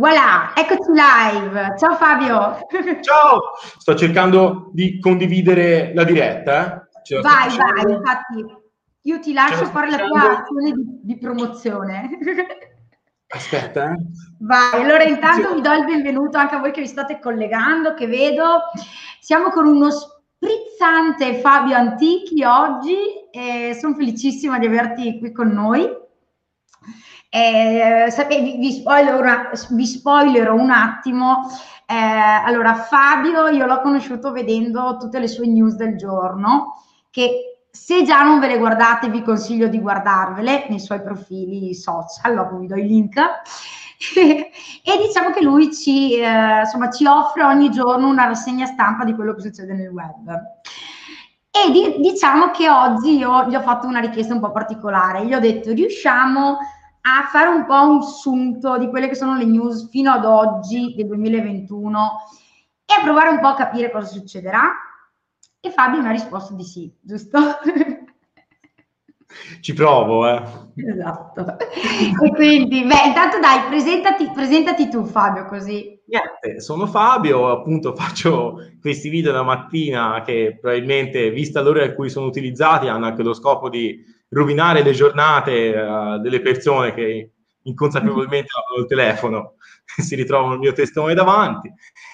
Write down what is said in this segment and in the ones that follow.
Voilà, eccoci live. Ciao Fabio. Ciao, sto cercando di condividere la diretta. Eh? Vai, vai, infatti io ti lascio fare la tua azione di, di promozione. Aspetta. Eh. Vai, allora intanto vi do il benvenuto anche a voi che vi state collegando, che vedo. Siamo con uno sprizzante Fabio Antichi oggi e sono felicissima di averti qui con noi. Eh, vi, vi, spoiler una, vi, spoilerò un attimo. Eh, allora, Fabio, io l'ho conosciuto vedendo tutte le sue news del giorno, che se già non ve le guardate, vi consiglio di guardarvele nei suoi profili social, dopo vi do i link. e diciamo che lui ci, eh, insomma, ci offre ogni giorno una rassegna stampa di quello che succede nel web. E di, diciamo che oggi io gli ho fatto una richiesta un po' particolare. Gli ho detto: riusciamo a fare un po' un sunto di quelle che sono le news fino ad oggi del 2021 e a provare un po' a capire cosa succederà. E Fabio mi ha risposto di sì, giusto? Ci provo, eh. Esatto. E quindi, beh, intanto dai, presentati, presentati tu Fabio, così. Niente, sono Fabio, appunto faccio questi video la mattina che probabilmente, vista l'ora in cui sono utilizzati, hanno anche lo scopo di rovinare le giornate uh, delle persone che inconsapevolmente hanno il telefono si ritrovano il mio testimone davanti.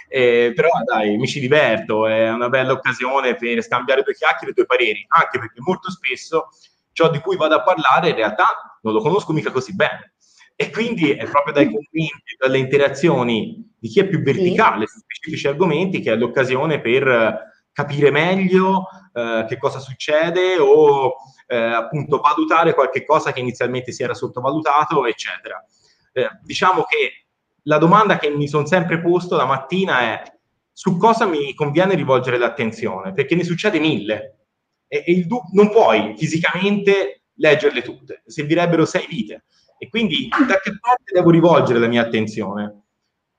Eh, però dai, mi ci diverto, è una bella occasione per scambiare due chiacchiere e due pareri, anche perché molto spesso ciò di cui vado a parlare in realtà non lo conosco mica così bene. E quindi è proprio dai commenti, dalle interazioni di chi è più verticale su specifici argomenti che è l'occasione per capire meglio eh, che cosa succede o eh, appunto valutare qualche cosa che inizialmente si era sottovalutato, eccetera. Eh, diciamo che la domanda che mi sono sempre posto la mattina è su cosa mi conviene rivolgere l'attenzione, perché ne succede mille e, e il, non puoi fisicamente leggerle tutte, servirebbero sei vite. E quindi da che parte devo rivolgere la mia attenzione?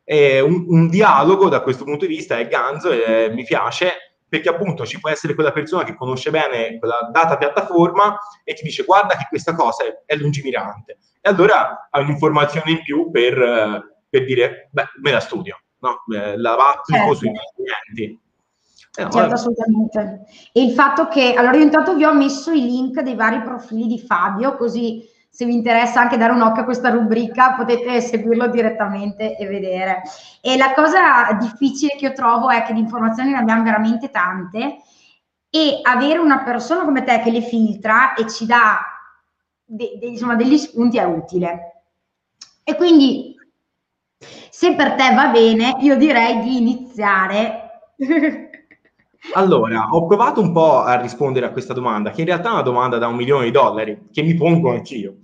Un, un, dialogo da questo punto di vista è ganzo e mi piace perché appunto ci può essere quella persona che conosce bene quella data piattaforma e ti dice guarda che questa cosa è, è lungimirante e allora hai un'informazione in più per, per dire beh me la studio no? la applico certo. sui miei clienti eh, certo, assolutamente. E il fatto che, allora io intanto vi ho messo i link dei vari profili di Fabio, così se vi interessa anche dare un occhio a questa rubrica potete seguirlo direttamente e vedere. E la cosa difficile che io trovo è che di informazioni ne abbiamo veramente tante e avere una persona come te che le filtra e ci dà de, de, insomma, degli spunti è utile. E quindi se per te va bene, io direi di iniziare. Allora, ho provato un po' a rispondere a questa domanda, che in realtà è una domanda da un milione di dollari, che mi pongo anch'io.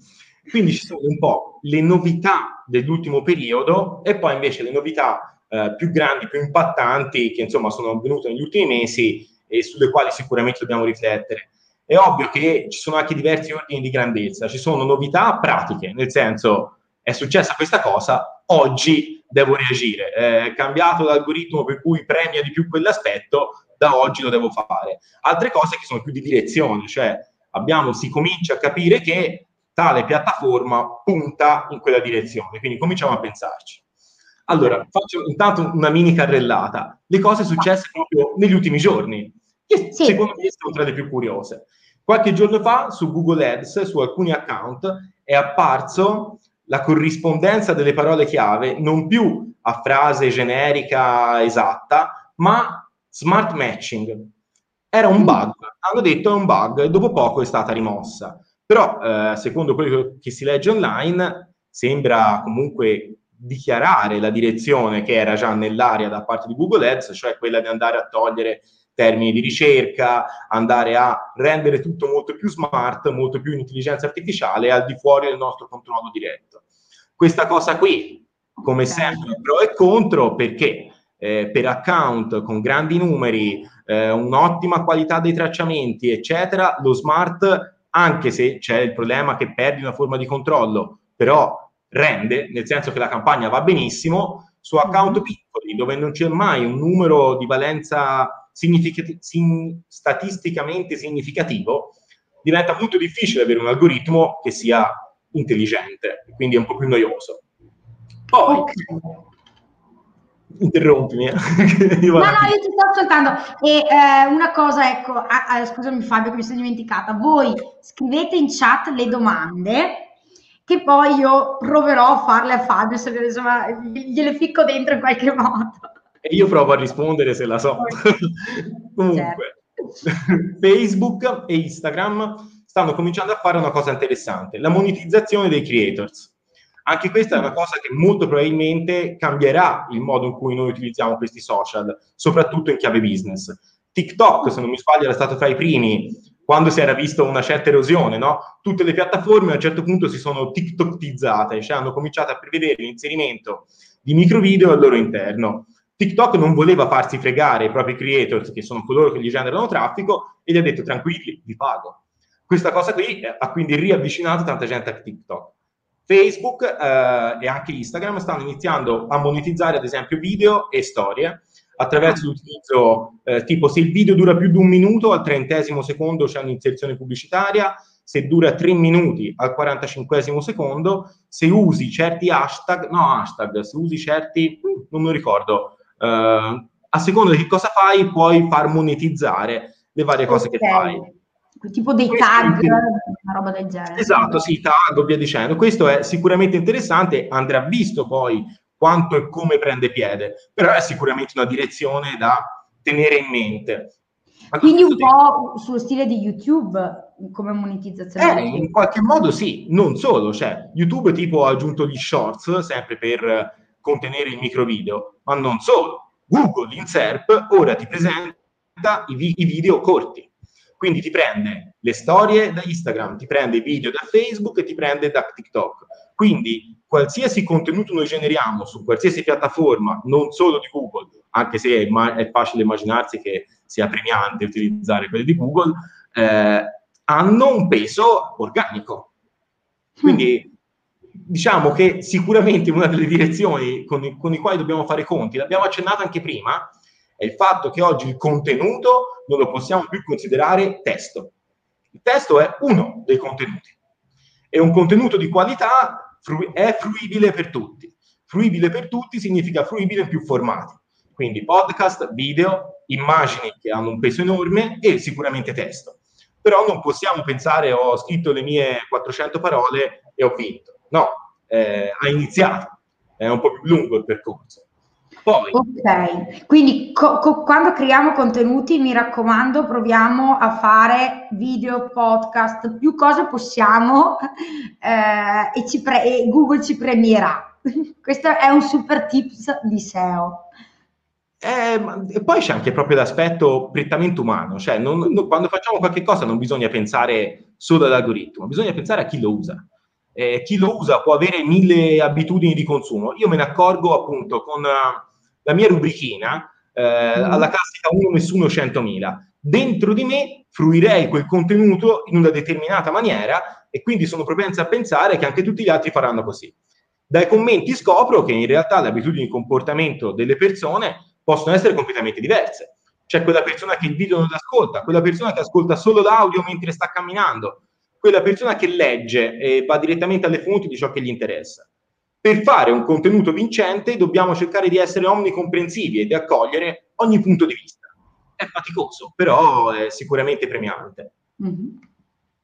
Quindi ci sono un po' le novità dell'ultimo periodo e poi invece le novità eh, più grandi, più impattanti, che insomma sono avvenute negli ultimi mesi e sulle quali sicuramente dobbiamo riflettere. È ovvio che ci sono anche diversi ordini di grandezza, ci sono novità pratiche, nel senso è successa questa cosa, oggi devo reagire, è cambiato l'algoritmo per cui premia di più quell'aspetto, da oggi lo devo fare. Altre cose che sono più di direzione, cioè abbiamo, si comincia a capire che tale piattaforma punta in quella direzione, quindi cominciamo a pensarci. Allora, faccio intanto una mini carrellata. Le cose successe proprio negli ultimi giorni, che sì. secondo me sono tra le più curiose. Qualche giorno fa su Google Ads, su alcuni account, è apparso la corrispondenza delle parole chiave non più a frase generica esatta, ma smart matching. Era un mm. bug, hanno detto è un bug e dopo poco è stata rimossa. Però, eh, secondo quello che si legge online, sembra comunque dichiarare la direzione che era già nell'area da parte di Google Ads, cioè quella di andare a togliere termini di ricerca, andare a rendere tutto molto più smart, molto più in intelligenza artificiale al di fuori del nostro controllo diretto. Questa cosa qui, come sempre, pro e contro, perché eh, per account con grandi numeri, eh, un'ottima qualità dei tracciamenti, eccetera, lo smart, anche se c'è il problema che perdi una forma di controllo, però rende, nel senso che la campagna va benissimo, su account mm-hmm. piccoli, dove non c'è mai un numero di valenza significati- sin- statisticamente significativo, diventa molto difficile avere un algoritmo che sia intelligente, quindi è un po' più noioso. Poi, okay. Interrompimi. no, no, io ti sto ascoltando. E eh, una cosa, ecco, ah, ah, scusami Fabio che mi sono dimenticata, voi scrivete in chat le domande che poi io proverò a farle a Fabio, se insomma, gliele ficco dentro in qualche modo. E io provo a rispondere se la so. Comunque, certo. Facebook e Instagram stanno cominciando a fare una cosa interessante, la monetizzazione dei creators. Anche questa è una cosa che molto probabilmente cambierà il modo in cui noi utilizziamo questi social, soprattutto in chiave business. TikTok, se non mi sbaglio, era stato tra i primi quando si era visto una certa erosione, no? Tutte le piattaforme a un certo punto si sono TikTokizzate, cioè hanno cominciato a prevedere l'inserimento di microvideo al loro interno. TikTok non voleva farsi fregare i propri creators, che sono coloro che gli generano traffico, e gli ha detto tranquilli, vi pago. Questa cosa qui ha quindi riavvicinato tanta gente a TikTok. Facebook eh, e anche Instagram stanno iniziando a monetizzare, ad esempio, video e storie attraverso l'utilizzo, eh, tipo se il video dura più di un minuto, al trentesimo secondo c'è un'inserzione pubblicitaria, se dura tre minuti al 45 secondo, se usi certi hashtag, no hashtag, se usi certi, non mi ricordo, eh, a seconda di che cosa fai puoi far monetizzare le varie cose okay. che fai. Tipo dei tag, una roba del genere. Esatto, sì, tag via dicendo. Questo è sicuramente interessante, andrà visto poi quanto e come prende piede, però è sicuramente una direzione da tenere in mente. Quindi un po' sullo stile di YouTube come monetizzazione? Eh, in qualche modo sì, non solo, cioè YouTube tipo ha aggiunto gli shorts sempre per contenere il micro video, ma non solo. Google in SERP ora ti presenta i, vi- i video corti. Quindi ti prende le storie da Instagram, ti prende i video da Facebook e ti prende da TikTok. Quindi qualsiasi contenuto noi generiamo su qualsiasi piattaforma, non solo di Google, anche se è, ma- è facile immaginarsi che sia premiante utilizzare quelle di Google, eh, hanno un peso organico. Quindi diciamo che sicuramente una delle direzioni con, i, con i quali dobbiamo fare conti, l'abbiamo accennato anche prima, è il fatto che oggi il contenuto non lo possiamo più considerare testo. Il testo è uno dei contenuti. E un contenuto di qualità è fruibile per tutti. Fruibile per tutti significa fruibile in più formati. Quindi podcast, video, immagini che hanno un peso enorme e sicuramente testo. Però non possiamo pensare ho scritto le mie 400 parole e ho vinto. No, eh, ha iniziato, è un po' più lungo il percorso. Poi, ok, quindi co- co- quando creiamo contenuti, mi raccomando, proviamo a fare video, podcast, più cose possiamo eh, e, pre- e Google ci premierà. Questo è un super tips di SEO. Eh, e poi c'è anche proprio l'aspetto prettamente umano, cioè non, non, quando facciamo qualche cosa non bisogna pensare solo all'algoritmo, bisogna pensare a chi lo usa. Eh, chi lo usa può avere mille abitudini di consumo. Io me ne accorgo appunto con la mia rubrichina eh, mm. alla classica 1 nessuno 100.000. Dentro di me fruirei quel contenuto in una determinata maniera e quindi sono propensa a pensare che anche tutti gli altri faranno così. Dai commenti scopro che in realtà le abitudini di comportamento delle persone possono essere completamente diverse. C'è quella persona che il video non ascolta, quella persona che ascolta solo l'audio mentre sta camminando, quella persona che legge e va direttamente alle fonti di ciò che gli interessa per fare un contenuto vincente dobbiamo cercare di essere omnicomprensivi e di accogliere ogni punto di vista. È faticoso, però è sicuramente premiante. Mm-hmm.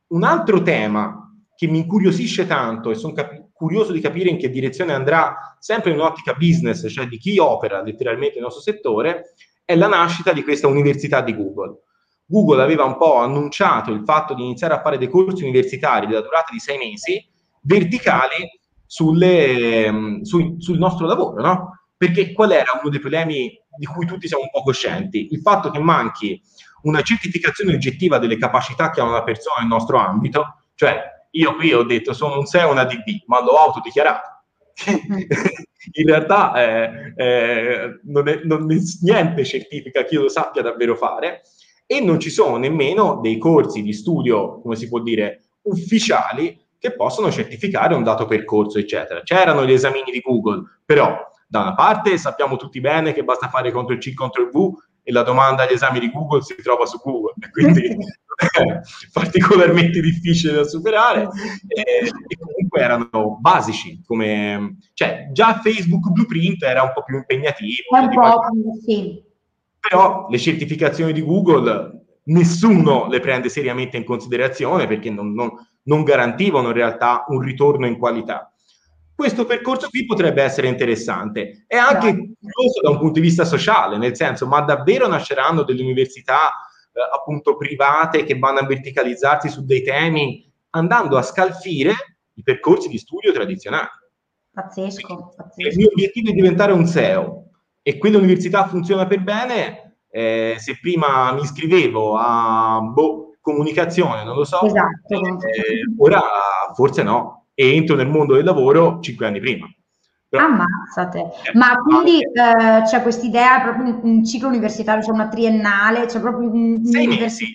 Un altro tema che mi incuriosisce tanto e sono capi- curioso di capire in che direzione andrà, sempre in un'ottica business, cioè di chi opera letteralmente nel nostro settore, è la nascita di questa università di Google. Google aveva un po' annunciato il fatto di iniziare a fare dei corsi universitari della durata di sei mesi, verticali, sulle, ehm, su, sul nostro lavoro, no? Perché qual era uno dei problemi di cui tutti siamo un po' coscienti? Il fatto che manchi una certificazione oggettiva delle capacità che ha una persona nel nostro ambito, cioè io qui ho detto sono un SEO, una DB, ma l'ho autodichiarato. in realtà eh, eh, non, è, non è, niente certifica che io lo sappia davvero fare e non ci sono nemmeno dei corsi di studio, come si può dire, ufficiali che possono certificare un dato percorso, eccetera. C'erano gli esamini di Google, però da una parte sappiamo tutti bene che basta fare CTRL C, CTRL V e la domanda agli esami di Google si trova su Google, quindi è particolarmente difficile da superare. E, e comunque erano basici, come, cioè già Facebook Blueprint era un po' più impegnativo. Un po', sì. Però le certificazioni di Google nessuno le prende seriamente in considerazione perché non, non, non garantivano in realtà un ritorno in qualità. Questo percorso qui potrebbe essere interessante. È anche curioso da un punto di vista sociale, nel senso, ma davvero nasceranno delle università eh, appunto private che vanno a verticalizzarsi su dei temi andando a scalfire i percorsi di studio tradizionali. Pazzesco, pazzesco. Il mio obiettivo è diventare un SEO e quell'università funziona per bene, eh, se prima mi iscrivevo a boh, comunicazione, non lo so, esatto. eh, ora forse no, e entro nel mondo del lavoro cinque anni prima. Però, Ammazzate. Eh, Ma quindi eh, c'è questa idea proprio un ciclo universitario, cioè una triennale, c'è proprio un, sei mesi.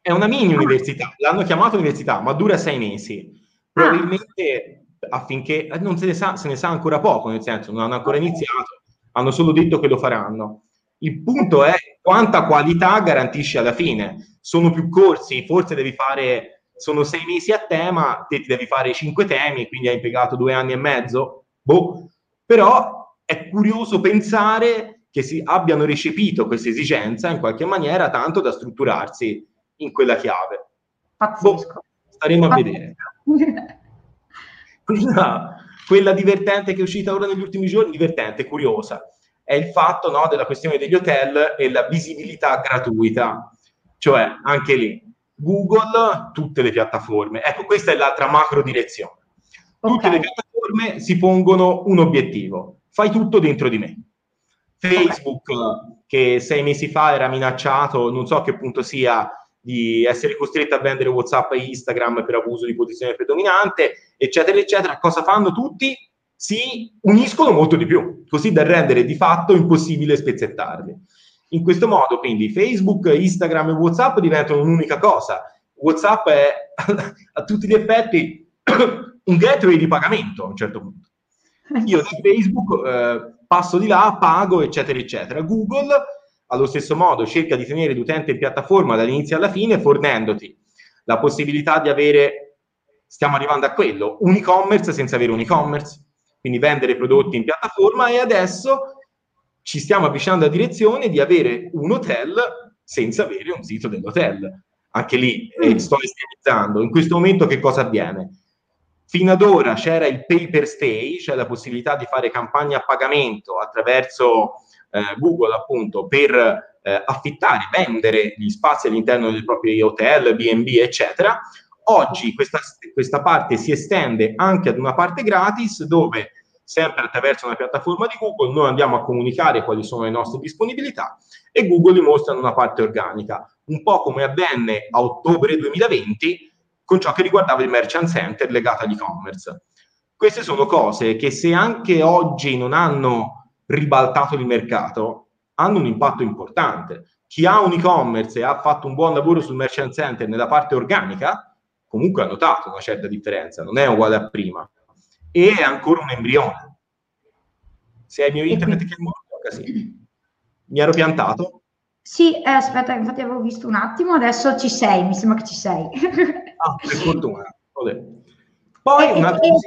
È una mini università, l'hanno chiamata università, ma dura sei mesi. Probabilmente ah. affinché non se ne, sa, se ne sa ancora poco, nel senso non hanno ancora iniziato, hanno solo detto che lo faranno. Il punto è quanta qualità garantisce alla fine. Sono più corsi, forse devi fare, sono sei mesi a tema, te ti devi fare cinque temi, quindi hai impiegato due anni e mezzo. Boh. Però è curioso pensare che si abbiano recepito questa esigenza in qualche maniera tanto da strutturarsi in quella chiave. Pazzesco. Boh, staremo Pazzesco. a vedere. quella, quella divertente che è uscita ora negli ultimi giorni, divertente, curiosa, è il fatto no, della questione degli hotel e la visibilità gratuita. Cioè, anche lì, Google, tutte le piattaforme. Ecco, questa è l'altra macro direzione. Tutte okay. le piattaforme si pongono un obiettivo. Fai tutto dentro di me. Facebook, okay. che sei mesi fa era minacciato, non so a che punto sia, di essere costretto a vendere WhatsApp e Instagram per abuso di posizione predominante, eccetera, eccetera. Cosa fanno tutti? Si uniscono molto di più, così da rendere di fatto impossibile spezzettarli. In questo modo, quindi, Facebook, Instagram e WhatsApp diventano un'unica cosa. WhatsApp è a tutti gli effetti un gateway di pagamento a un certo punto. Io da Facebook eh, passo di là, pago, eccetera, eccetera. Google allo stesso modo cerca di tenere l'utente in piattaforma dall'inizio alla fine, fornendoti la possibilità di avere, stiamo arrivando a quello, un e-commerce senza avere un e-commerce, quindi vendere prodotti in piattaforma e adesso ci stiamo avvicinando alla direzione di avere un hotel senza avere un sito dell'hotel. Anche lì eh, mm. sto estremizzando. In questo momento che cosa avviene? Fino ad ora c'era il pay per stay, cioè la possibilità di fare campagne a pagamento attraverso eh, Google appunto per eh, affittare, vendere gli spazi all'interno dei propri hotel, B&B, eccetera. Oggi questa, questa parte si estende anche ad una parte gratis dove sempre attraverso una piattaforma di Google noi andiamo a comunicare quali sono le nostre disponibilità e Google li mostra in una parte organica, un po' come avvenne a ottobre 2020 con ciò che riguardava il merchant center legato all'e-commerce. Queste sono cose che se anche oggi non hanno ribaltato il mercato, hanno un impatto importante. Chi ha un e-commerce e ha fatto un buon lavoro sul merchant center nella parte organica, comunque ha notato una certa differenza, non è uguale a prima. E è ancora un embrione. Se è il mio internet che è morto, sì. Mi ero piantato? Sì, eh, aspetta, infatti avevo visto un attimo, adesso ci sei, mi sembra che ci sei. ah, per fortuna. Poi un attimo...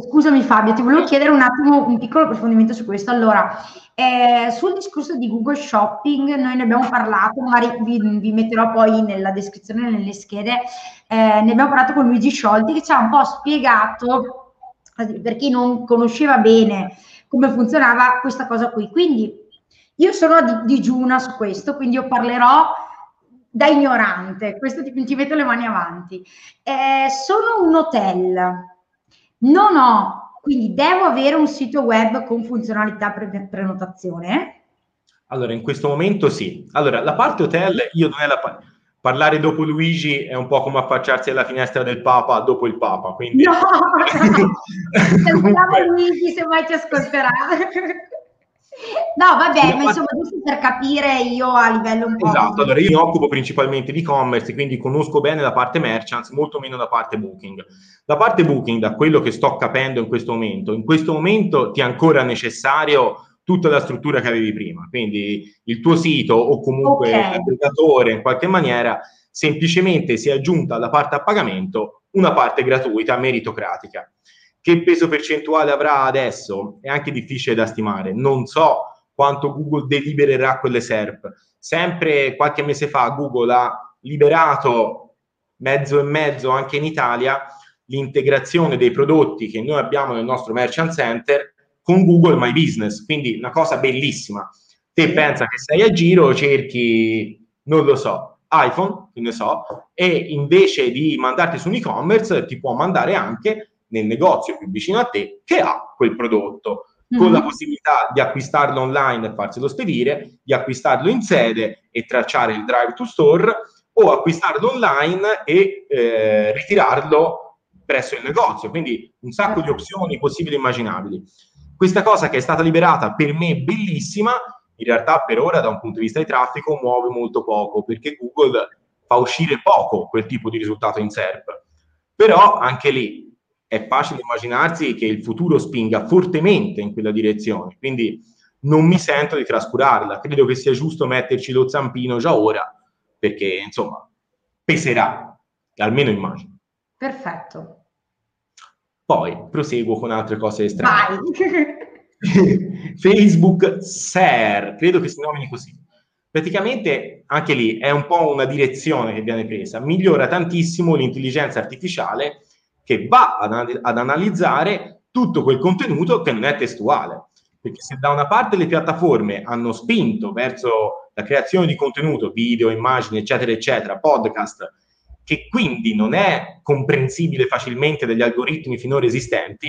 Scusami Fabio, ti volevo chiedere un attimo un piccolo approfondimento su questo. Allora, eh, sul discorso di Google Shopping, noi ne abbiamo parlato, magari vi, vi metterò poi nella descrizione, nelle schede, eh, ne abbiamo parlato con Luigi Sciolti che ci ha un po' spiegato, per chi non conosceva bene come funzionava questa cosa qui. Quindi io sono di, digiuna su questo, quindi io parlerò da ignorante, questo ti, ti metto le mani avanti. Eh, sono un hotel non ho, quindi devo avere un sito web con funzionalità pre- prenotazione? Allora, in questo momento sì. Allora, la parte hotel, io non è la parte... Parlare dopo Luigi è un po' come affacciarsi alla finestra del Papa dopo il Papa, quindi... No! Sentiamo Luigi se mai ti ascolterà. No, vabbè, ma insomma, giusto per capire io a livello un po'. Esatto, allora io mi occupo principalmente di e-commerce, quindi conosco bene la parte merchants, molto meno la parte booking. La parte booking, da quello che sto capendo in questo momento, in questo momento ti è ancora necessario tutta la struttura che avevi prima, quindi il tuo sito o comunque okay. l'aggregatore in qualche maniera semplicemente si è aggiunta alla parte a pagamento una parte gratuita, meritocratica. Che peso percentuale avrà adesso? È anche difficile da stimare. Non so quanto Google delibererà quelle SERP. Sempre qualche mese fa Google ha liberato mezzo e mezzo anche in Italia l'integrazione dei prodotti che noi abbiamo nel nostro merchant center con Google My Business, quindi una cosa bellissima. Te pensa che sei a giro, cerchi, non lo so, iPhone, che ne so, e invece di mandarti su un e-commerce ti può mandare anche nel negozio più vicino a te che ha quel prodotto, mm-hmm. con la possibilità di acquistarlo online e farselo spedire, di acquistarlo in sede e tracciare il drive to store o acquistarlo online e eh, ritirarlo presso il negozio. Quindi un sacco di opzioni possibili e immaginabili. Questa cosa che è stata liberata per me è bellissima, in realtà per ora da un punto di vista di traffico muove molto poco perché Google fa uscire poco quel tipo di risultato in SERP. Però anche lì è facile immaginarsi che il futuro spinga fortemente in quella direzione, quindi non mi sento di trascurarla, credo che sia giusto metterci lo zampino già ora, perché insomma peserà, almeno immagino. Perfetto. Poi proseguo con altre cose strane. Facebook SER, credo che si nomini così. Praticamente anche lì è un po' una direzione che viene presa, migliora tantissimo l'intelligenza artificiale che va ad, ad analizzare tutto quel contenuto che non è testuale. Perché se da una parte le piattaforme hanno spinto verso la creazione di contenuto, video, immagini, eccetera, eccetera, podcast, che quindi non è comprensibile facilmente dagli algoritmi finora esistenti,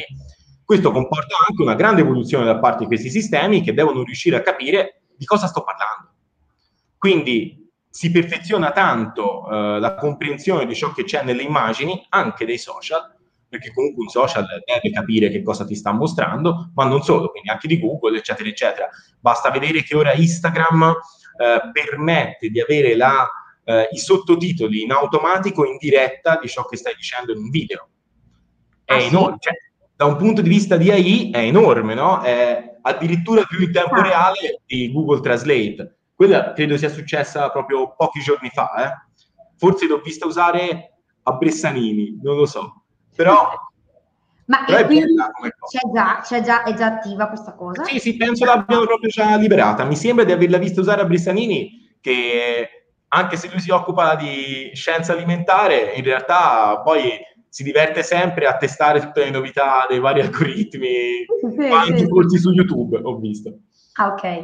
questo comporta anche una grande evoluzione da parte di questi sistemi che devono riuscire a capire di cosa sto parlando. Quindi si perfeziona tanto eh, la comprensione di ciò che c'è nelle immagini, anche dei social, perché comunque un social deve capire che cosa ti sta mostrando, ma non solo, quindi anche di Google, eccetera, eccetera. Basta vedere che ora Instagram eh, permette di avere la, eh, i sottotitoli in automatico in diretta di ciò che stai dicendo in un video. È ah, enorme, sì? cioè, da un punto di vista di AI è enorme, no? È addirittura più in tempo ah. reale di Google Translate quella credo sia successa proprio pochi giorni fa, eh? Forse l'ho vista usare a Bressanini, non lo so. Però... Ma però quindi c'è già, c'è già, è già attiva questa cosa? Sì, sì, penso l'abbiano proprio già liberata. Mi sembra di averla vista usare a Bressanini, che anche se lui si occupa di scienza alimentare, in realtà poi si diverte sempre a testare tutte le novità dei vari algoritmi, sì, anche sì. corsi su YouTube, ho visto. Ah, ok. Eh,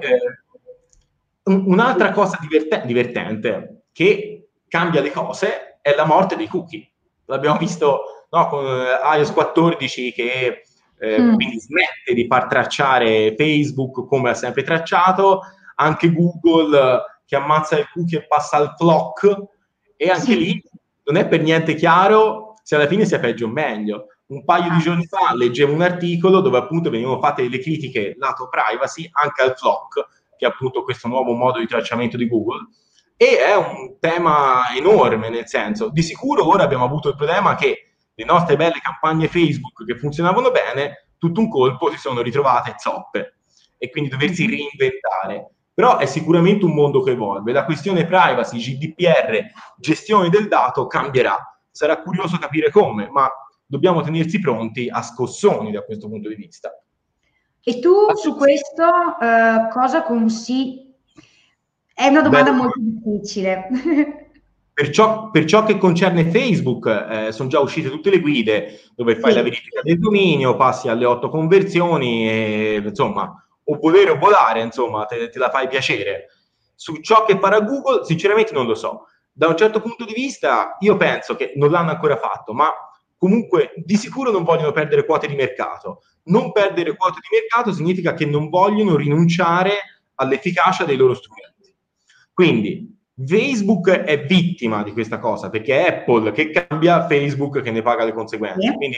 Un'altra cosa diverte- divertente che cambia le cose è la morte dei cookie. L'abbiamo visto no, con eh, iOS 14 che eh, mm. quindi smette di far tracciare Facebook come ha sempre tracciato, anche Google che ammazza il cookie e passa al flock e anche sì. lì non è per niente chiaro se alla fine sia peggio o meglio. Un paio di ah. giorni fa leggevo un articolo dove appunto venivano fatte le critiche lato privacy anche al flock che è appunto questo nuovo modo di tracciamento di Google. E è un tema enorme, nel senso, di sicuro ora abbiamo avuto il problema che le nostre belle campagne Facebook che funzionavano bene, tutto un colpo si sono ritrovate zoppe e quindi doversi mm-hmm. reinventare. Però è sicuramente un mondo che evolve. La questione privacy, GDPR, gestione del dato cambierà. Sarà curioso capire come, ma dobbiamo tenersi pronti a scossoni da questo punto di vista. E tu su questo uh, cosa consigli? È una domanda Beh, molto difficile. Per ciò, per ciò, che concerne Facebook, eh, sono già uscite tutte le guide dove fai sì. la verifica del dominio, passi alle otto conversioni e insomma, o volere o volare, insomma, te, te la fai piacere. Su ciò che farà Google, sinceramente non lo so. Da un certo punto di vista, io penso che non l'hanno ancora fatto, ma comunque di sicuro non vogliono perdere quote di mercato non perdere quote di mercato significa che non vogliono rinunciare all'efficacia dei loro strumenti. Quindi Facebook è vittima di questa cosa perché è Apple che cambia, Facebook che ne paga le conseguenze. Yeah. Quindi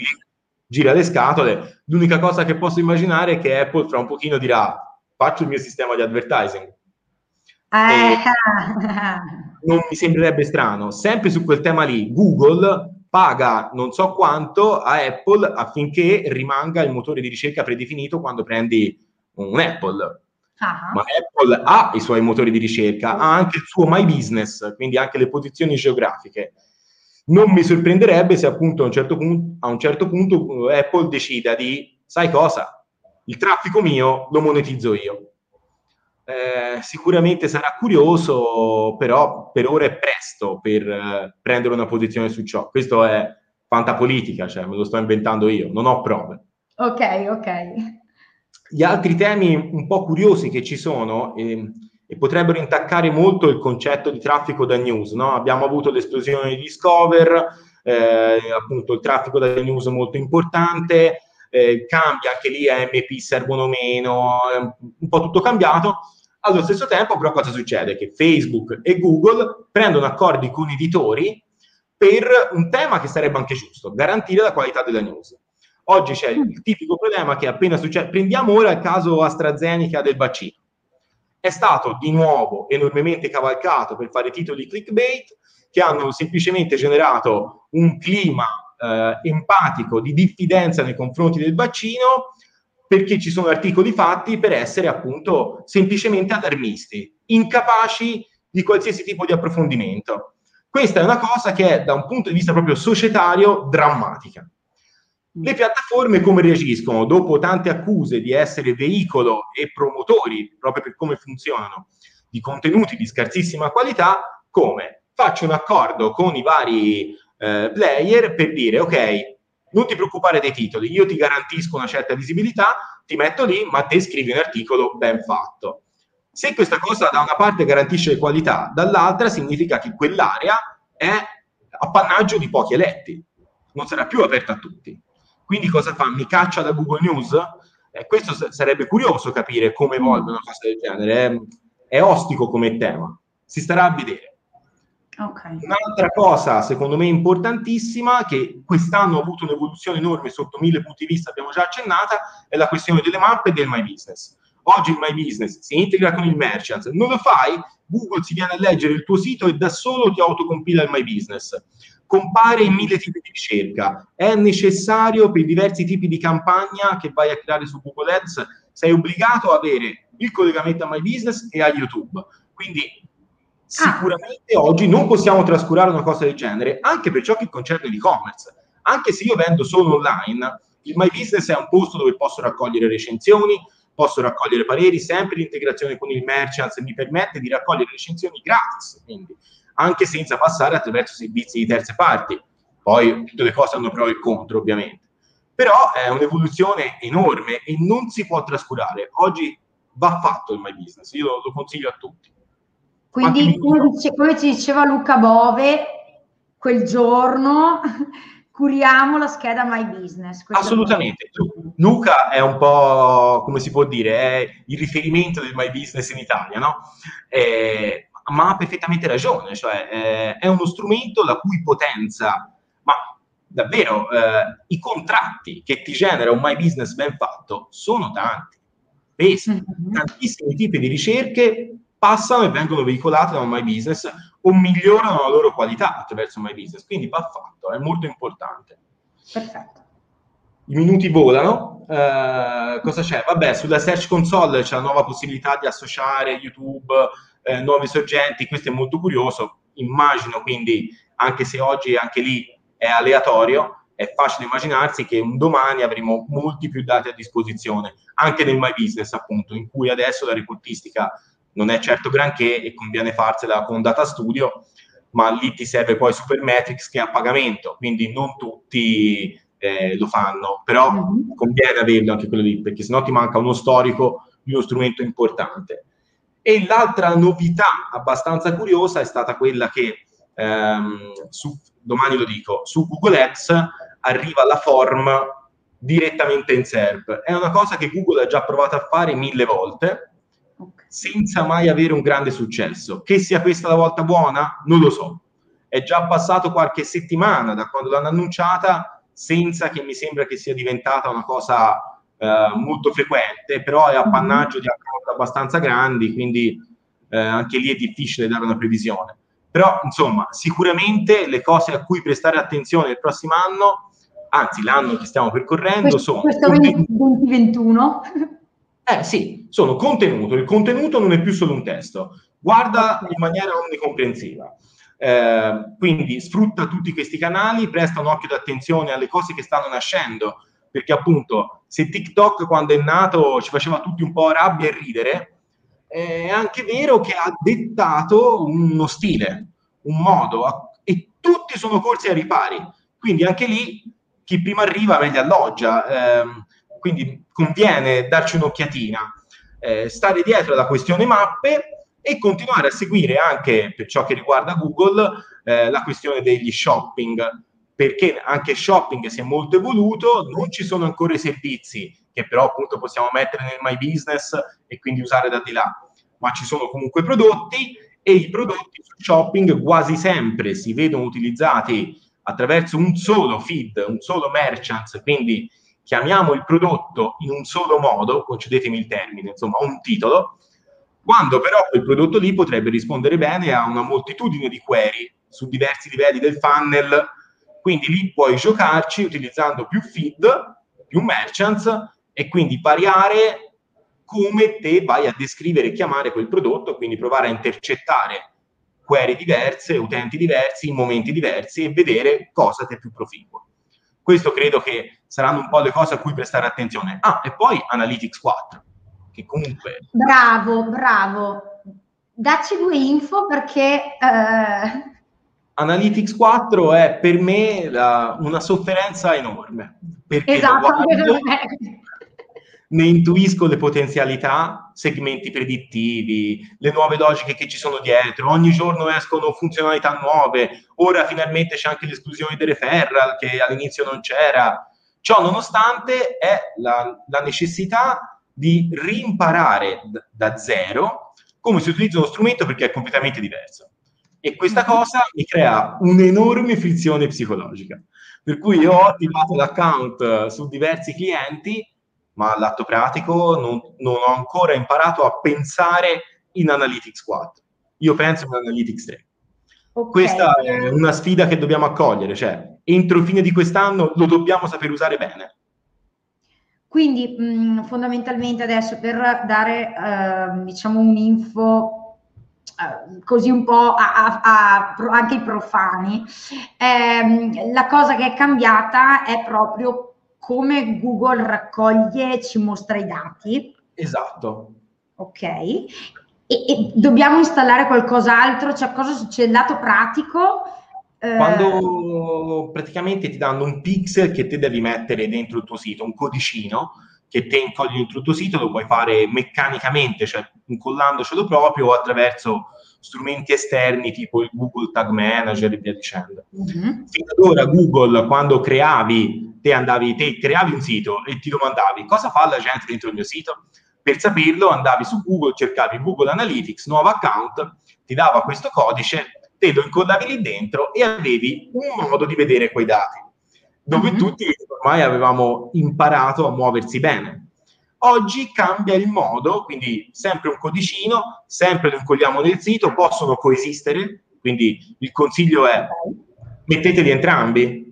gira le scatole. L'unica cosa che posso immaginare è che Apple fra un pochino dirà faccio il mio sistema di advertising. Eh. non mi sembrerebbe strano. Sempre su quel tema lì, Google paga non so quanto a Apple affinché rimanga il motore di ricerca predefinito quando prendi un Apple. Uh-huh. Ma Apple ha i suoi motori di ricerca, ha anche il suo My Business, quindi anche le posizioni geografiche. non mi sorprenderebbe se appunto a un certo punto, a un certo punto eh, Apple decida di, sai cosa, il traffico mio lo monetizzo io. Eh, sicuramente sarà curioso, però per ora è presto per eh, prendere una posizione su ciò. Questo è fantapolitica, cioè me lo sto inventando io, non ho prove. Ok, ok. Gli altri temi un po' curiosi che ci sono eh, e potrebbero intaccare molto il concetto di traffico da news, no? Abbiamo avuto l'esplosione di Discover, eh, appunto il traffico da news molto importante, eh, cambia anche lì MP servono meno, un po' tutto cambiato. Allo stesso tempo, però, cosa succede? Che Facebook e Google prendono accordi con editori per un tema che sarebbe anche giusto, garantire la qualità della news. Oggi c'è il, tipico problema che appena succede, prendiamo ora il caso AstraZeneca del vaccino. È stato di nuovo enormemente cavalcato per fare titoli clickbait che hanno semplicemente generato un clima eh, empatico di diffidenza nei confronti del vaccino perché ci sono articoli fatti per essere appunto semplicemente allarmisti, incapaci di qualsiasi tipo di approfondimento. Questa è una cosa che è da un punto di vista proprio societario drammatica. Le piattaforme come reagiscono dopo tante accuse di essere veicolo e promotori, proprio per come funzionano, di contenuti di scarsissima qualità? Come? Faccio un accordo con i vari eh, player per dire ok, non ti preoccupare dei titoli, io ti garantisco una certa visibilità, ti metto lì, ma te scrivi un articolo ben fatto. Se questa cosa da una parte garantisce qualità, dall'altra significa che quell'area è appannaggio di pochi eletti, non sarà più aperta a tutti. Quindi cosa fa? Mi caccia da Google News? Eh, questo s- sarebbe curioso capire come evolve una cosa del genere. È, è ostico come tema, si starà a vedere. Okay. Un'altra cosa, secondo me, importantissima, che quest'anno ha avuto un'evoluzione enorme sotto mille punti di vista, abbiamo già accennata, è la questione delle mappe e del My Business. Oggi il My Business si integra con il Merchant, non lo fai, Google si viene a leggere il tuo sito e da solo ti autocompila il My Business. Compare in mille tipi di ricerca. È necessario per diversi tipi di campagna che vai a creare su Google Ads, sei obbligato ad avere il collegamento a My Business e a YouTube. Quindi. Sicuramente ah. oggi non possiamo trascurare una cosa del genere, anche per ciò che concerne l'e-commerce. Anche se io vendo solo online, il My Business è un posto dove posso raccogliere recensioni, posso raccogliere pareri, sempre l'integrazione con il merchant mi permette di raccogliere recensioni gratis, quindi anche senza passare attraverso servizi di terze parti. Poi tutte le cose hanno pro e contro, ovviamente. Però è un'evoluzione enorme e non si può trascurare. Oggi va fatto il My Business, io lo, lo consiglio a tutti. Quindi, come, dice, come ci diceva Luca Bove, quel giorno curiamo la scheda My Business. Assolutamente. Luca è un po', come si può dire, è il riferimento del My Business in Italia, no? Eh, ma ha perfettamente ragione, cioè eh, è uno strumento la cui potenza, ma davvero eh, i contratti che ti genera un My Business ben fatto sono tanti, pesi, mm-hmm. tantissimi tipi di ricerche passano e vengono veicolate da My Business o migliorano la loro qualità attraverso My Business. Quindi va fatto, è molto importante. Perfetto. I minuti volano. Eh, cosa c'è? Vabbè, sulla Search Console c'è la nuova possibilità di associare YouTube, eh, nuovi sorgenti. Questo è molto curioso. Immagino quindi, anche se oggi anche lì è aleatorio, è facile immaginarsi che un domani avremo molti più dati a disposizione, anche nel My Business, appunto, in cui adesso la reportistica non è certo granché e conviene farsela con Data Studio, ma lì ti serve poi Supermetrics che è a pagamento, quindi non tutti eh, lo fanno, però mm-hmm. conviene averlo anche quello lì, perché sennò ti manca uno storico di uno strumento importante. E l'altra novità abbastanza curiosa è stata quella che, ehm, su, domani lo dico, su Google Ads arriva la form direttamente in SERP. È una cosa che Google ha già provato a fare mille volte, senza mai avere un grande successo. Che sia questa la volta buona? Non lo so. È già passato qualche settimana da quando l'hanno annunciata, senza che mi sembra che sia diventata una cosa eh, molto frequente, però è appannaggio di account abbastanza grandi, quindi eh, anche lì è difficile dare una previsione. Però, insomma, sicuramente le cose a cui prestare attenzione il prossimo anno, anzi l'anno che stiamo percorrendo, questo, sono... Questo 2021. Eh sì, sono contenuto. Il contenuto non è più solo un testo. Guarda in maniera onnicomprensiva. Eh, quindi sfrutta tutti questi canali, presta un occhio d'attenzione alle cose che stanno nascendo, perché appunto se TikTok quando è nato ci faceva tutti un po' rabbia e ridere, è anche vero che ha dettato uno stile, un modo, e tutti sono corsi ai ripari. Quindi anche lì chi prima arriva meglio alloggia, eh, quindi conviene darci un'occhiatina, eh, stare dietro alla questione mappe e continuare a seguire anche per ciò che riguarda Google eh, la questione degli shopping, perché anche shopping si è molto evoluto, non ci sono ancora i servizi che però appunto possiamo mettere nel My Business e quindi usare da di là, ma ci sono comunque prodotti e i prodotti su shopping quasi sempre si vedono utilizzati attraverso un solo feed, un solo merchant, quindi chiamiamo il prodotto in un solo modo, concedetemi il termine, insomma, un titolo, quando però quel prodotto lì potrebbe rispondere bene a una moltitudine di query su diversi livelli del funnel, quindi lì puoi giocarci utilizzando più feed, più merchants e quindi variare come te vai a descrivere e chiamare quel prodotto, quindi provare a intercettare query diverse, utenti diversi, in momenti diversi e vedere cosa ti è più proficuo. Questo credo che saranno un po' le cose a cui prestare attenzione. Ah, e poi Analytics 4, che comunque... Bravo, bravo. Dacci due info perché... Eh... Analytics 4 è per me la, una sofferenza enorme. Perché esatto, guardo, ne intuisco le potenzialità, segmenti predittivi, le nuove logiche che ci sono dietro, ogni giorno escono funzionalità nuove, ora finalmente c'è anche l'esclusione dei referral che all'inizio non c'era. Ciò nonostante è la, la necessità di rimparare d- da zero come si utilizza uno strumento perché è completamente diverso. E questa mm-hmm. cosa mi crea un'enorme frizione psicologica. Per cui io ho attivato l'account su diversi clienti ma all'atto pratico non, non, ho ancora imparato a pensare in Analytics 4. Io penso in Analytics 3. Okay. Questa è una sfida che dobbiamo accogliere, cioè entro fine di quest'anno lo dobbiamo saper usare bene. Quindi mh, fondamentalmente adesso per dare eh, diciamo un'info eh, così un po' a, a, a, anche ai profani, eh, la cosa che è cambiata è proprio come Google raccoglie e ci mostra i dati. Esatto. Ok. E, e dobbiamo installare qualcos'altro? Cioè, cosa succede? Lato pratico? Eh, Quando praticamente ti danno un pixel che te devi mettere dentro il tuo sito, un codicino che te incolli dentro il tuo sito, lo puoi fare meccanicamente, cioè incollandocelo proprio o attraverso strumenti esterni tipo il Google Tag Manager e via dicendo. Mm-hmm. Fino ad ora Google, quando creavi, te andavi, te creavi un sito e ti domandavi cosa fa la gente dentro il mio sito? Per saperlo andavi su Google, cercavi Google Analytics, nuovo account, ti dava questo codice, te lo incollavi lì dentro e avevi un modo di vedere quei dati, dove mm-hmm. tutti ormai avevamo imparato a muoversi bene. Oggi cambia il modo, quindi sempre un codicino, sempre lo incolliamo nel sito, possono coesistere, quindi il consiglio è metteteli entrambi,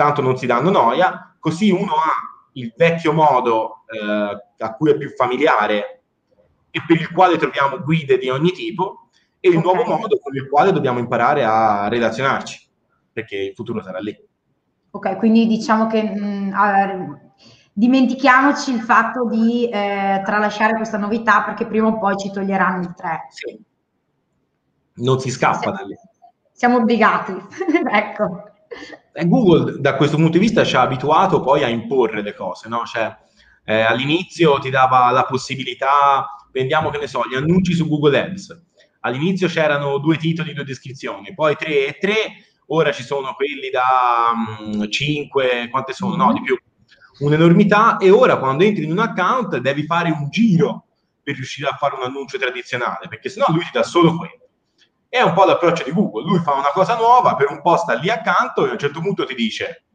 tanto non si danno noia, così uno ha il vecchio modo eh, a cui è più familiare e per il quale troviamo guide di ogni tipo e il okay. nuovo modo con il quale dobbiamo imparare a relazionarci, perché il futuro sarà lì. Ok, quindi diciamo che mh, mm, dimentichiamoci il fatto di eh, tralasciare questa novità perché prima o poi ci toglieranno il 3. Sì. Non si scappa siamo, da lì. Siamo obbligati, ecco. E Google da questo punto di vista ci ha abituato poi a imporre le cose, no? Cioè, eh, all'inizio ti dava la possibilità, vendiamo che ne so, gli annunci su Google Ads. All'inizio c'erano due titoli, due descrizioni, poi tre e tre, ora ci sono quelli da um, mm, 5, quante sono? No, di più, un'enormità e ora quando entri in un account devi fare un giro per riuscire a fare un annuncio tradizionale, perché sennò lui ti dà solo quello. È un po' l'approccio di Google, lui fa una cosa nuova, per un po' sta lì accanto e a un certo punto ti dice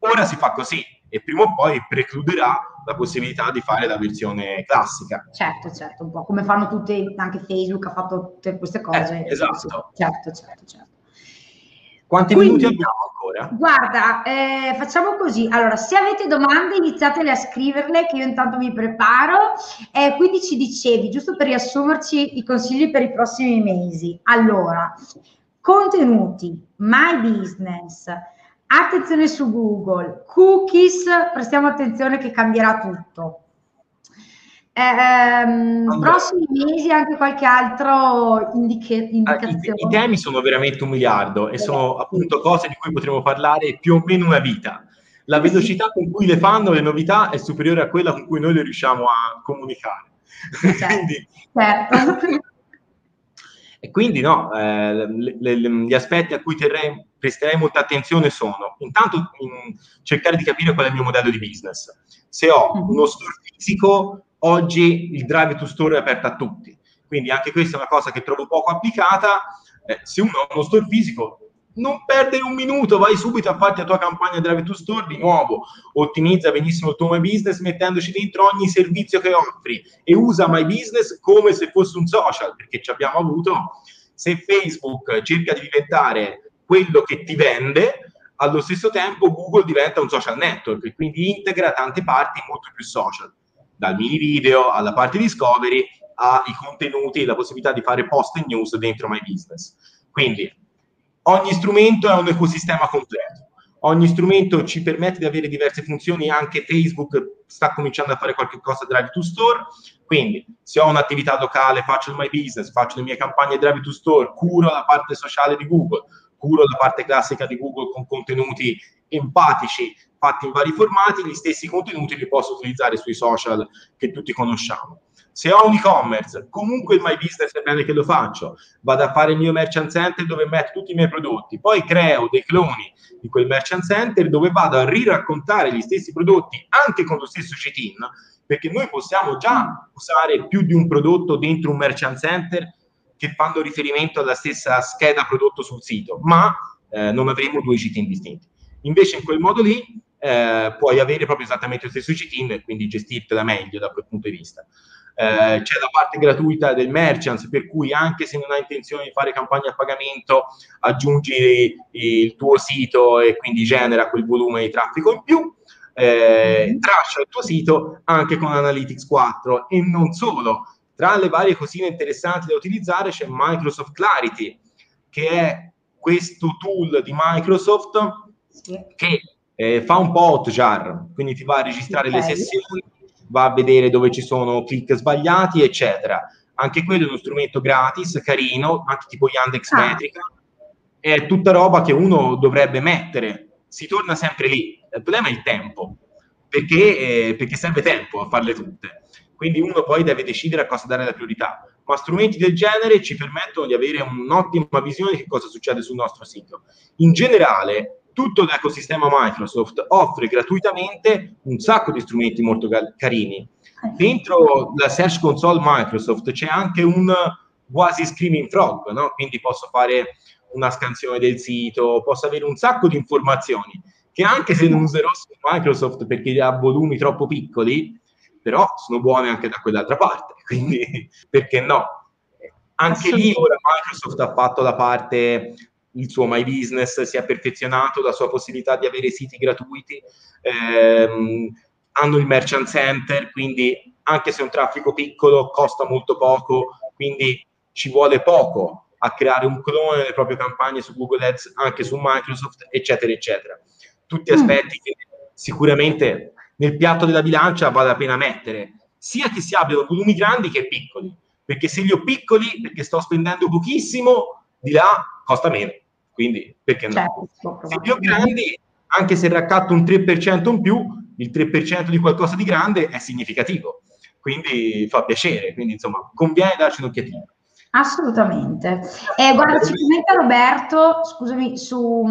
ora si fa così e prima o poi precluderà la possibilità di fare la versione classica. Certo, certo, un po' come fanno tutte, anche Facebook ha fatto tutte queste cose. Eh, esatto. Certo, certo, certo. Quanti Quindi, minuti abbiamo ancora? Guarda, eh, facciamo così. Allora, se avete domande iniziatele a scriverle che io intanto mi preparo. Eh, quindi ci dicevi, giusto per riassumerci i consigli per i prossimi mesi. Allora, contenuti, my business, attenzione su Google, cookies, prestiamo attenzione che cambierà tutto. Ehm, allora, prossimi mesi anche qualche altro indica- indicazione? I, I, temi sono veramente un miliardo e sono appunto cose di cui potremo parlare più o meno una vita. La velocità con cui le fanno le novità è superiore a quella con cui noi le riusciamo a comunicare. Certo. quindi, certo. e quindi no, eh, le, le, gli aspetti a cui terrei, presterei molta attenzione sono intanto in cercare di capire qual è il mio modello di business. Se ho mm-hmm. uno store fisico, oggi il drive to store è aperto a tutti. Quindi anche questa è una cosa che trovo poco applicata. Eh, se uno ha uno store fisico, non perdere un minuto, vai subito a farti la tua campagna Drive to Store di nuovo, ottimizza benissimo il tuo My Business mettendoci dentro ogni servizio che offri e usa My Business come se fosse un social, perché ci abbiamo avuto, se Facebook cerca di diventare quello che ti vende, allo stesso tempo Google diventa un social network e quindi integra tante parti molto più social, dal mini video alla parte discovery ai contenuti e la possibilità di fare post e news dentro My Business. Quindi ogni strumento è un ecosistema completo. Ogni strumento ci permette di avere diverse funzioni, anche Facebook sta cominciando a fare qualche cosa drive to store, quindi se ho un'attività locale faccio il my business, faccio le mie campagne drive to store, curo la parte sociale di Google, curo la parte classica di Google con contenuti empatici fatti in vari formati, gli stessi contenuti li posso utilizzare sui social che tutti conosciamo. Se ho un e-commerce, comunque il My Business è bene che lo faccio. Vado a fare il mio merchant center dove metto tutti i miei prodotti, poi creo dei cloni di quel merchant center dove vado a riraccontare gli stessi prodotti anche con lo stesso cheat-in, perché noi possiamo già usare più di un prodotto dentro un merchant center che fanno riferimento alla stessa scheda prodotto sul sito, ma eh, non avremo due cheat-in distinti. Invece in quel modo lì eh, puoi avere proprio esattamente lo stesso cheat-in e quindi gestirtela meglio da quel punto di vista. Eh, c'è la parte gratuita del merchants, per cui anche se non hai intenzione di fare campagna a pagamento, aggiungi il tuo sito e quindi genera quel volume di traffico in più. Eh, traccia il tuo sito anche con Analytics 4 e non solo. Tra le varie cosine interessanti da utilizzare c'è Microsoft Clarity, che è questo tool di Microsoft che eh, fa un po' hotjar, quindi ti va a registrare okay. le sessioni va a vedere dove ci sono click sbagliati, eccetera. Anche quello è uno strumento gratis, carino, anche tipo Yandex ah. Metrica. È tutta roba che uno dovrebbe mettere. Si torna sempre lì. Il problema è il tempo, perché, eh, perché serve tempo a farle tutte. Quindi uno poi deve decidere a cosa dare la priorità. Ma strumenti del genere ci permettono di avere un'ottima visione di cosa succede sul nostro sito. In generale, tutto l'ecosistema Microsoft offre gratuitamente un sacco di strumenti molto carini. Dentro la Search Console Microsoft c'è anche un quasi Screaming Frog, no? quindi posso fare una scansione del sito, posso avere un sacco di informazioni che anche se non userò su Microsoft perché ha volumi troppo piccoli, però sono buone anche da quell'altra parte, quindi perché no? Anche lì ora Microsoft ha fatto la parte il suo My Business si è perfezionato, la sua possibilità di avere siti gratuiti, ehm, hanno il merchant center, quindi anche se è un traffico piccolo costa molto poco, quindi ci vuole poco a creare un clone delle proprie campagne su Google Ads, anche su Microsoft, eccetera, eccetera. Tutti mm. aspetti mm. che sicuramente nel piatto della bilancia vale la pena mettere, sia che si abbiano volumi grandi che piccoli, perché se li ho piccoli, perché sto spendendo pochissimo, di là costa meno. Quindi perché no? Certo, se più grandi, anche se raccatto un 3% in più, il 3% di qualcosa di grande è significativo. Quindi fa piacere, quindi insomma conviene darci un'occhiatina. Assolutamente. E guarda, ci commenta Roberto, scusami, su,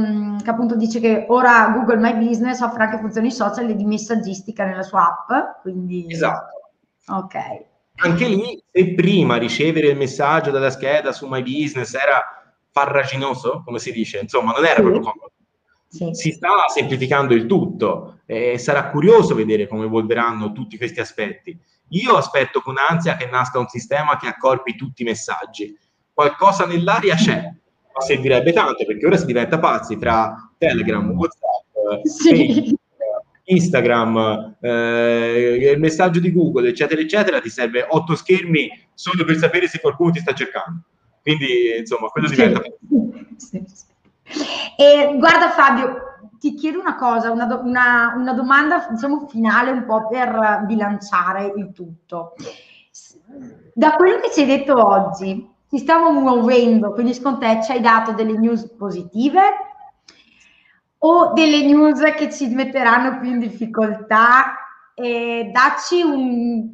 che appunto dice che ora Google My Business offre anche funzioni social e di messaggistica nella sua app, quindi... Esatto. Ok. Anche lì, se prima ricevere il messaggio dalla scheda su My Business era farraginoso, come si dice, insomma, non era sì. proprio comodo. Sì. Si sta semplificando il tutto e sarà curioso vedere come evolveranno tutti questi aspetti. Io aspetto con ansia che nasca un sistema che accorpi tutti i messaggi. Qualcosa nell'aria c'è, ma servirebbe tanto perché ora si diventa pazzi tra Telegram, WhatsApp, sì. Facebook, Instagram, eh, il messaggio di Google, eccetera, eccetera. Ti serve otto schermi solo per sapere se qualcuno ti sta cercando. Quindi, insomma, quello diventa... Sì, sì. E guarda Fabio, ti chiedo una cosa, una, do, una, una domanda diciamo, finale un po' per bilanciare il tutto. Da quello che ci hai detto oggi, ci stiamo muovendo, quindi secondo te ci hai dato delle news positive o delle news che ci metteranno più in difficoltà? E dacci un...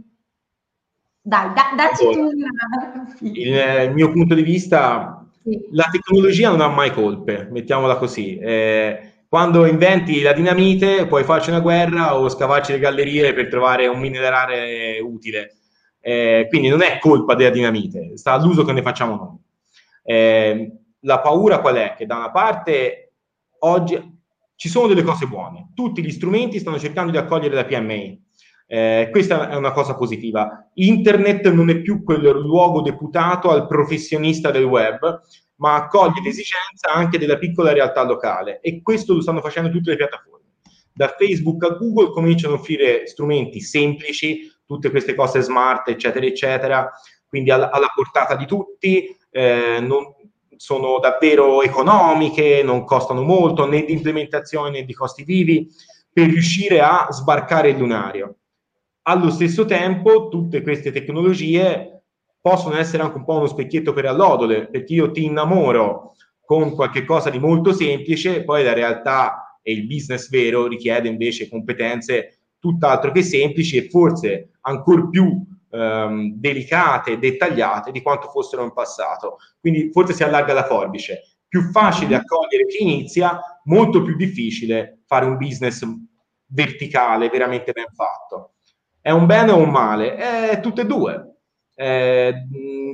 Dai, da, dacci allora, tu un... Il mio punto di vista, sì. la tecnologia non ha mai colpe, mettiamola così. Eh, quando inventi la dinamite puoi farci una guerra o scavarci le gallerie per trovare un minerale utile. Eh, quindi non è colpa della dinamite, sta all'uso che ne facciamo noi. Eh, la paura qual è? Che da una parte oggi ci sono delle cose buone, tutti gli strumenti stanno cercando di accogliere la PMI. Eh, questa è una cosa positiva. Internet non è più quel luogo deputato al professionista del web, ma accoglie l'esigenza anche della piccola realtà locale e questo lo stanno facendo tutte le piattaforme. Da Facebook a Google cominciano a offrire strumenti semplici, tutte queste cose smart, eccetera, eccetera, quindi alla, alla portata di tutti, eh, non, sono davvero economiche, non costano molto né di implementazione né di costi vivi, per riuscire a sbarcare il lunario. Allo stesso tempo, tutte queste tecnologie possono essere anche un po' uno specchietto per allodole, perché io ti innamoro con qualche cosa di molto semplice, poi la realtà e il business vero richiede invece competenze tutt'altro che semplici e forse ancora più ehm, delicate e dettagliate di quanto fossero in passato. Quindi forse si allarga la forbice. Più facile accogliere chi inizia, molto più difficile fare un business verticale, veramente ben fatto. È un bene o un male? È tutte e due eh,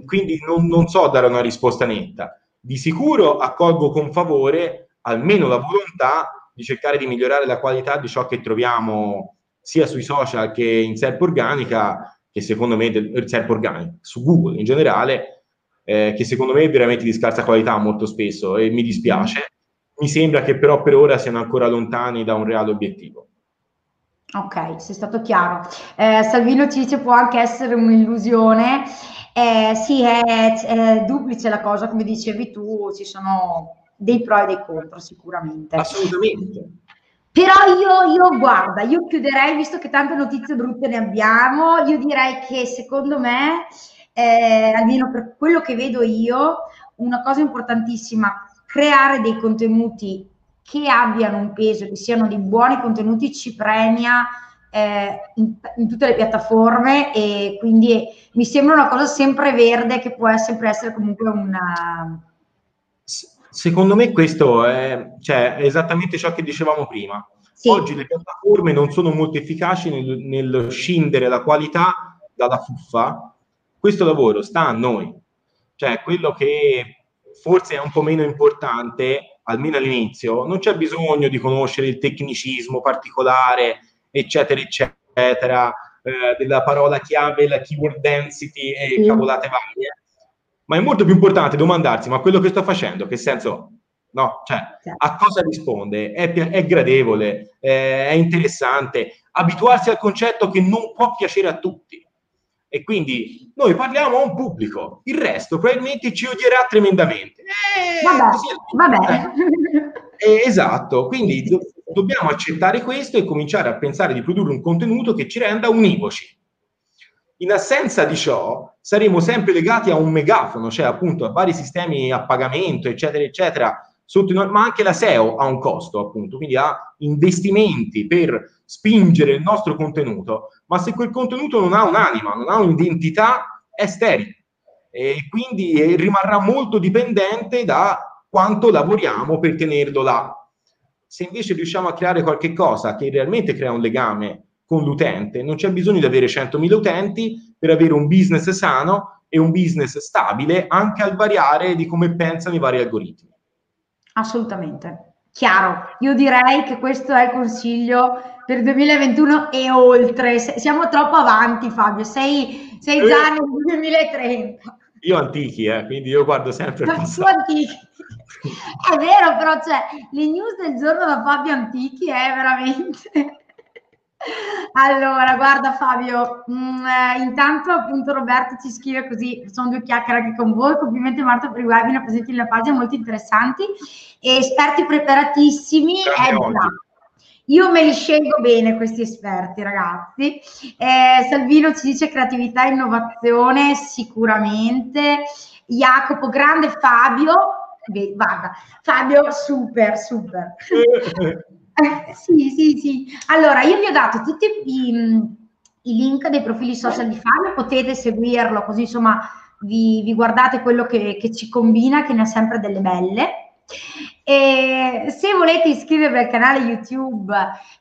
quindi non, non so dare una risposta netta. Di sicuro accolgo con favore almeno la volontà di cercare di migliorare la qualità di ciò che troviamo sia sui social che in SERP organica, che secondo me, del, SERP organica, su Google in generale, eh, che secondo me è veramente di scarsa qualità molto spesso e mi dispiace. Mi sembra che però per ora siano ancora lontani da un reale obiettivo. Ok, sei stato chiaro. Eh, Salvino ci dice può anche essere un'illusione. Eh, sì, è, è, duplice la cosa, come dicevi tu, ci sono dei pro e dei contro sicuramente. Assolutamente. Però io, io, guarda, io chiuderei, visto che tante notizie brutte ne abbiamo, io direi che secondo me, eh, almeno per quello che vedo io, una cosa importantissima, creare dei contenuti che abbiano un peso, che siano dei buoni contenuti, ci premia eh, in, in, tutte le piattaforme e quindi mi sembra una cosa sempre verde che può sempre essere comunque una... Secondo me questo è, cioè, è esattamente ciò che dicevamo prima. Sì. Oggi le piattaforme non sono molto efficaci nel, nel scindere la qualità dalla fuffa. Questo lavoro sta a noi. Cioè, quello che forse è un po' meno importante almeno all'inizio, non c'è bisogno di conoscere il tecnicismo particolare, eccetera, eccetera, eh, della parola chiave, la keyword density e mm. cavolate varie. Ma è molto più importante domandarsi, ma quello che sto facendo, che senso No, cioè, a cosa risponde? È, è gradevole, è interessante. Abituarsi al concetto che non può piacere a tutti. E quindi noi parliamo a un pubblico, il resto probabilmente ci odierà tremendamente. Eh, vabbè, vabbè. Eh, esatto, quindi do- dobbiamo accettare questo e cominciare a pensare di produrre un contenuto che ci renda univoci. In assenza di ciò, saremo sempre legati a un megafono, cioè appunto a vari sistemi a pagamento, eccetera, eccetera, sotto, ma anche la SEO ha un costo, appunto, quindi ha investimenti per spingere il nostro contenuto, ma se quel contenuto non ha un'anima, non ha un'identità, è sterile e quindi rimarrà molto dipendente da quanto lavoriamo per tenerlo là. Se invece riusciamo a creare qualche cosa che realmente crea un legame con l'utente, non c'è bisogno di avere 100.000 utenti per avere un business sano e un business stabile anche al variare di come pensano i vari algoritmi. Assolutamente. Chiaro, io direi che questo è il consiglio per il 2021 e oltre. Siamo troppo avanti, Fabio, sei, sei già eh. nel 2030. Io antichi, eh, quindi io guardo sempre il passato. antichi. È vero, però cioè, le news del giorno da Fabio Antichi è veramente... Allora, guarda Fabio, mh, mm, eh, intanto appunto Roberto ci scrive così, sono due chiacchiere anche con voi, complimenti Marta per i webinar presenti nella pagina, molto interessanti e esperti preparatissimi. Io me li scelgo bene questi esperti, ragazzi. Eh, Salvino ci dice creatività e innovazione, sicuramente. Jacopo, grande Fabio. Beh, guarda, Fabio, super, super. Eh, sì, sì, sì. Allora, io vi ho dato tutti i, i, link dei profili social di Fabio, potete seguirlo, così insomma vi, vi guardate quello che, che ci combina, che ne ha sempre delle belle. E se volete iscrivervi al canale YouTube,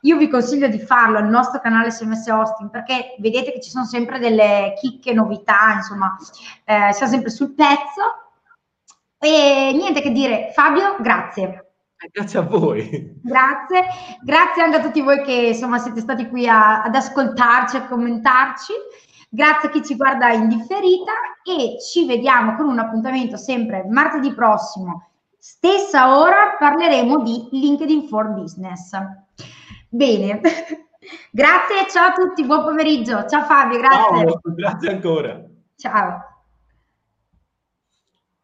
io vi consiglio di farlo al nostro canale SMS Hosting perché vedete che ci sono sempre delle chicche, novità, insomma, eh, siamo sempre sul pezzo. E niente che dire, Fabio, grazie. Eh, grazie a voi. Grazie, grazie anche a tutti voi che insomma siete stati qui a, ad ascoltarci, a commentarci. Grazie a chi ci guarda in differita e ci vediamo con un appuntamento sempre martedì prossimo, stessa ora, parleremo di LinkedIn for Business. Bene, grazie, ciao a tutti, buon pomeriggio. Ciao Fabio, grazie. Ciao, grazie ancora. Ciao.